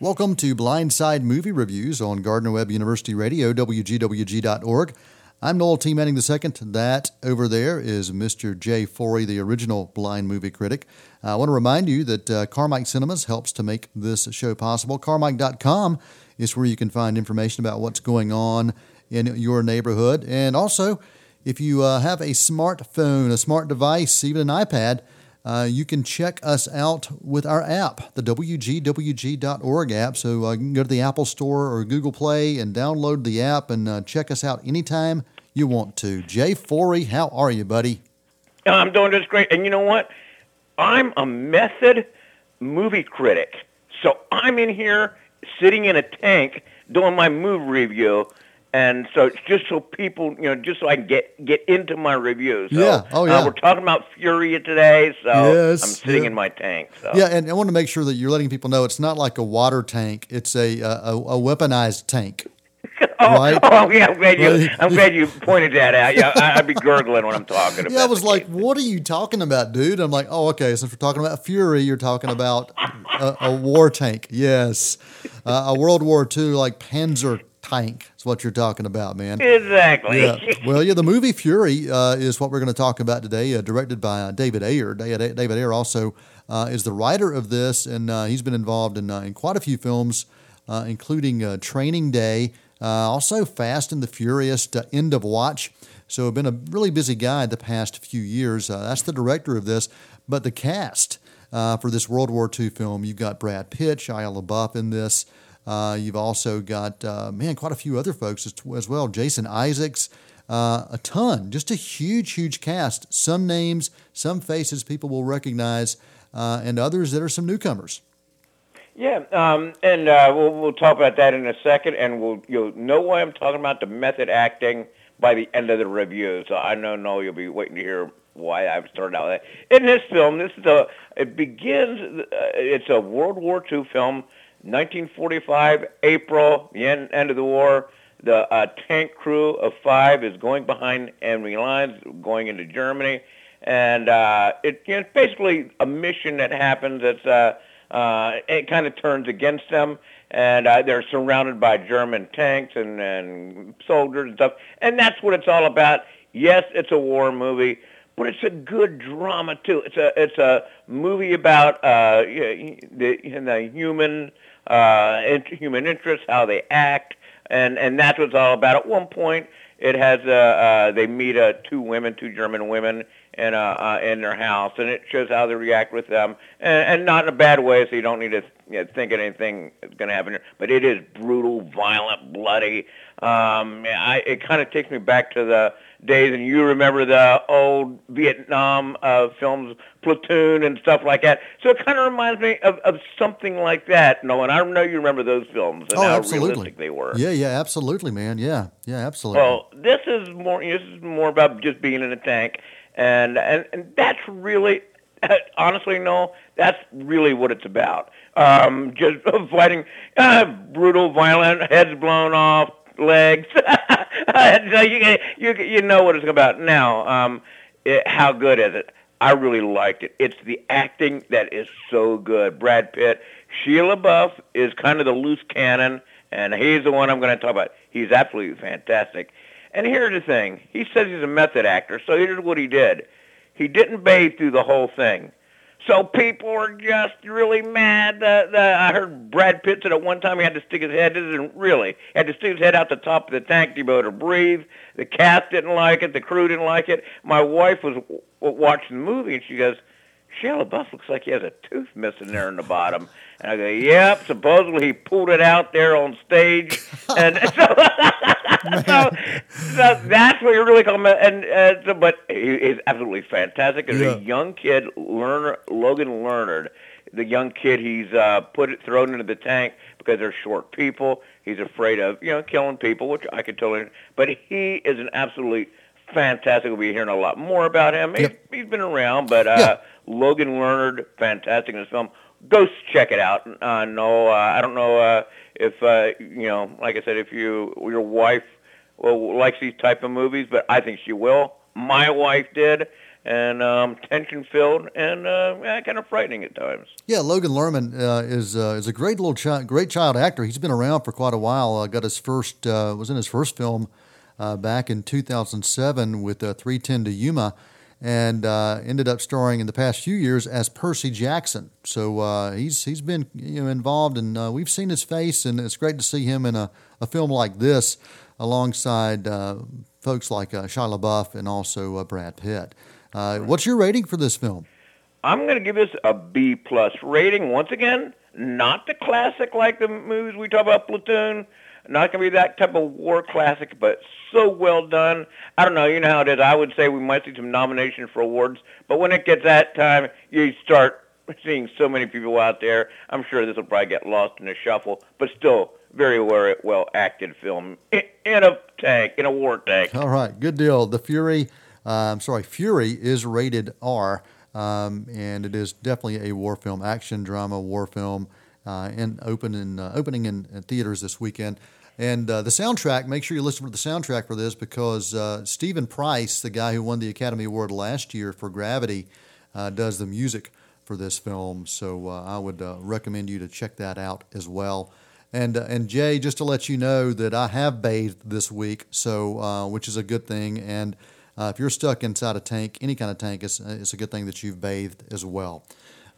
Welcome to Blindside Movie Reviews on Gardner Webb University Radio, WGWG.org. I'm Noel T. Manning II. That over there is Mr. Jay Forry, the original blind movie critic. I want to remind you that uh, Carmike Cinemas helps to make this show possible. Carmike.com is where you can find information about what's going on in your neighborhood. And also, if you uh, have a smartphone, a smart device, even an iPad, uh, you can check us out with our app, the WGWG.org app. So uh, you can go to the Apple Store or Google Play and download the app and uh, check us out anytime you want to. Jay Forry, how are you, buddy? I'm doing just great. And you know what? I'm a method movie critic. So I'm in here sitting in a tank doing my movie review and so it's just so people, you know, just so I can get get into my reviews. So, yeah. Oh, yeah. Uh, we're talking about Fury today, so yes, I'm sitting yeah. in my tank. So. Yeah, and I want to make sure that you're letting people know it's not like a water tank; it's a a, a weaponized tank. oh, right? oh, yeah. I'm glad you. I'm glad you pointed that out. Yeah, I, would be gurgling when I'm talking about. Yeah, I was like, game. "What are you talking about, dude?" I'm like, "Oh, okay. Since we're talking about Fury, you're talking about a, a war tank. Yes, uh, a World War II like Panzer tank is what you're talking about, man. Exactly. Yeah. Well, yeah, the movie Fury uh, is what we're going to talk about today, uh, directed by uh, David Ayer. David, David Ayer also uh, is the writer of this, and uh, he's been involved in, uh, in quite a few films, including Training Day, also Fast and the Furious, End of Watch. So, been a really busy guy the past few years. that's the director of this, but the cast. for this World War II film, you've got Brad Pitt, Shia LaBeouf in this. Uh, you've also got, uh, man, quite a few other folks as, as well. Jason Isaacs, uh, a ton, just a huge, huge cast. Some names, some faces people will recognize, uh, and others that are some newcomers. Yeah, um, and uh, we'll, we'll talk about that in a second, and we'll you'll know why I'm talking about the method acting by the end of the review. So I know, no, you'll be waiting to hear why I've started out with that. In this film, this is a it begins. Uh, it's a World War II film 1945, April, the end, end of the war, the uh, tank crew of five is going behind enemy lines, going into Germany, and uh, it, you know, it's basically a mission that happens. It's uh, uh, it kind of turns against them, and uh, they're surrounded by German tanks and, and soldiers and stuff, and that's what it's all about. Yes, it's a war movie, but it's a good drama too. It's a it's a movie about uh, the, the human uh, human interests, how they act, and and that's what it's all about. At one point, it has uh, uh, they meet uh, two women, two German women, in uh, uh, in their house, and it shows how they react with them, and, and not in a bad way. So you don't need to you know, think anything is going to happen. But it is brutal, violent, bloody. Um, I, it kind of takes me back to the days, and you remember the old Vietnam uh, films, Platoon and stuff like that. So it kind of reminds me of, of something like that. No, and I know you remember those films and oh, how absolutely. realistic they were. Yeah, yeah, absolutely, man. Yeah, yeah, absolutely. Well, this is more. This is more about just being in a tank, and and and that's really, honestly, no, that's really what it's about. Um, just fighting, uh, brutal, violent, heads blown off, legs. so you, you you know what it's about now. Um, it, how good is it? I really liked it. It's the acting that is so good. Brad Pitt, Shia LaBeouf is kind of the loose cannon, and he's the one I'm going to talk about. He's absolutely fantastic. And here's the thing: he says he's a method actor, so here's what he did. He didn't bathe through the whole thing. So people were just really mad. Uh, the, I heard Brad Pitt said at one time he had to stick his head, isn't really, had to stick his head out the top of the tank able to breathe. The cast didn't like it. The crew didn't like it. My wife was watching the movie and she goes, Shia LaBeouf looks like he has a tooth missing there in the bottom. And I go, yep, supposedly he pulled it out there on stage. and so, so, so, that's what you're really call him. And, uh, so, but he, he's absolutely fantastic. As yeah. a young kid, Lerman, Logan Lerman, the young kid, he's uh, put it, thrown into the tank because they're short people. He's afraid of, you know, killing people, which I could totally, but he is an absolutely fantastic. We'll be hearing a lot more about him. Yep. He's, he's been around, but uh, yeah. Logan Lerman, fantastic in this film. Go check it out. Uh, no, uh, I don't know uh, if uh, you know. Like I said, if you your wife likes these type of movies, but I think she will. My wife did, and um, tension filled and uh, kind of frightening at times. Yeah, Logan Lerman uh, is uh, is a great little child, great child actor. He's been around for quite a while. Uh, got his first uh, was in his first film uh, back in 2007 with uh, 310 to Yuma, and uh, ended up starring in the past few years as Percy Jackson. So uh, he's he's been you know involved, and uh, we've seen his face, and it's great to see him in a, a film like this alongside folks like Shia LaBeouf and also Brad Pitt. Uh, what's your rating for this film? I'm going to give this a B plus rating. Once again, not the classic like the movies we talk about, Platoon. Not going to be that type of war classic, but so well done. I don't know. You know how it is. I would say we might see some nominations for awards, but when it gets that time, you start seeing so many people out there. I'm sure this will probably get lost in the shuffle, but still very well acted film in a tank, in a war tank. All right, good deal. The Fury uh, I'm sorry, Fury is rated R, um, and it is definitely a war film, action drama war film, and open in, uh, opening in, in, theaters this weekend. And uh, the soundtrack, make sure you listen to the soundtrack for this because uh, Steven Price, the guy who won the Academy Award last year for Gravity, uh, does the music for this film. So I would recommend you to check that out as well. And, and Jay, just to let you know that I have bathed this week, so which is a good thing. And uh, if you're stuck inside a tank, any kind of tank, it's, it's a good thing that you've bathed as well.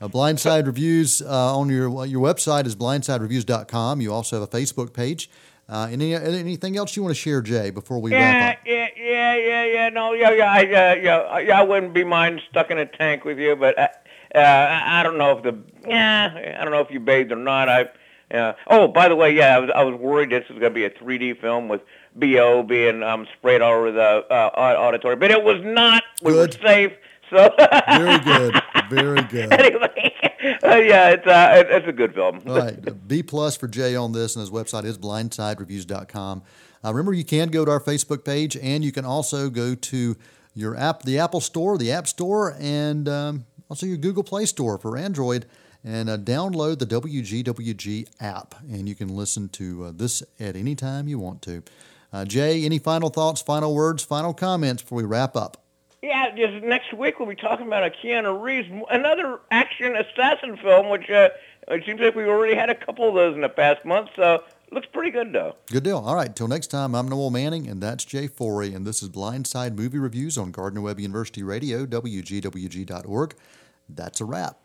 Uh, Blindside Reviews uh, on your your website is blindsidereviews.com. You also have a Facebook page. Uh, any anything else you want to share, Jay, before we yeah, wrap up? Yeah, yeah, yeah, yeah. No, yeah, yeah, I, uh, yeah, yeah. I wouldn't be mind stuck in a tank with you, but uh, uh, I don't know if the yeah, I don't know if you bathed or not. I. Yeah. Oh, by the way, yeah, I was I was worried this was going to be a 3D film with bo being um, sprayed all over the uh, auditorium, but it was not. We good. were safe. So very good, very good. Anyway, uh, yeah, it's uh, it's a good film. all right, B plus for Jay on this, and his website is blindsidereviews.com. Uh, remember, you can go to our Facebook page, and you can also go to your app, the Apple Store, the App Store, and um, also your Google Play Store for Android and uh, download the WGWG app, and you can listen to uh, this at any time you want to. Uh, Jay, any final thoughts, final words, final comments before we wrap up? Yeah, just next week we'll be talking about a Keanu Reeves, another action assassin film, which uh, it seems like we've already had a couple of those in the past month. So looks pretty good though. Good deal. All right, till next time, I'm Noel Manning, and that's Jay Forry, and this is Blindside Movie Reviews on Gardner Webb University Radio, WGWG.org. That's a wrap.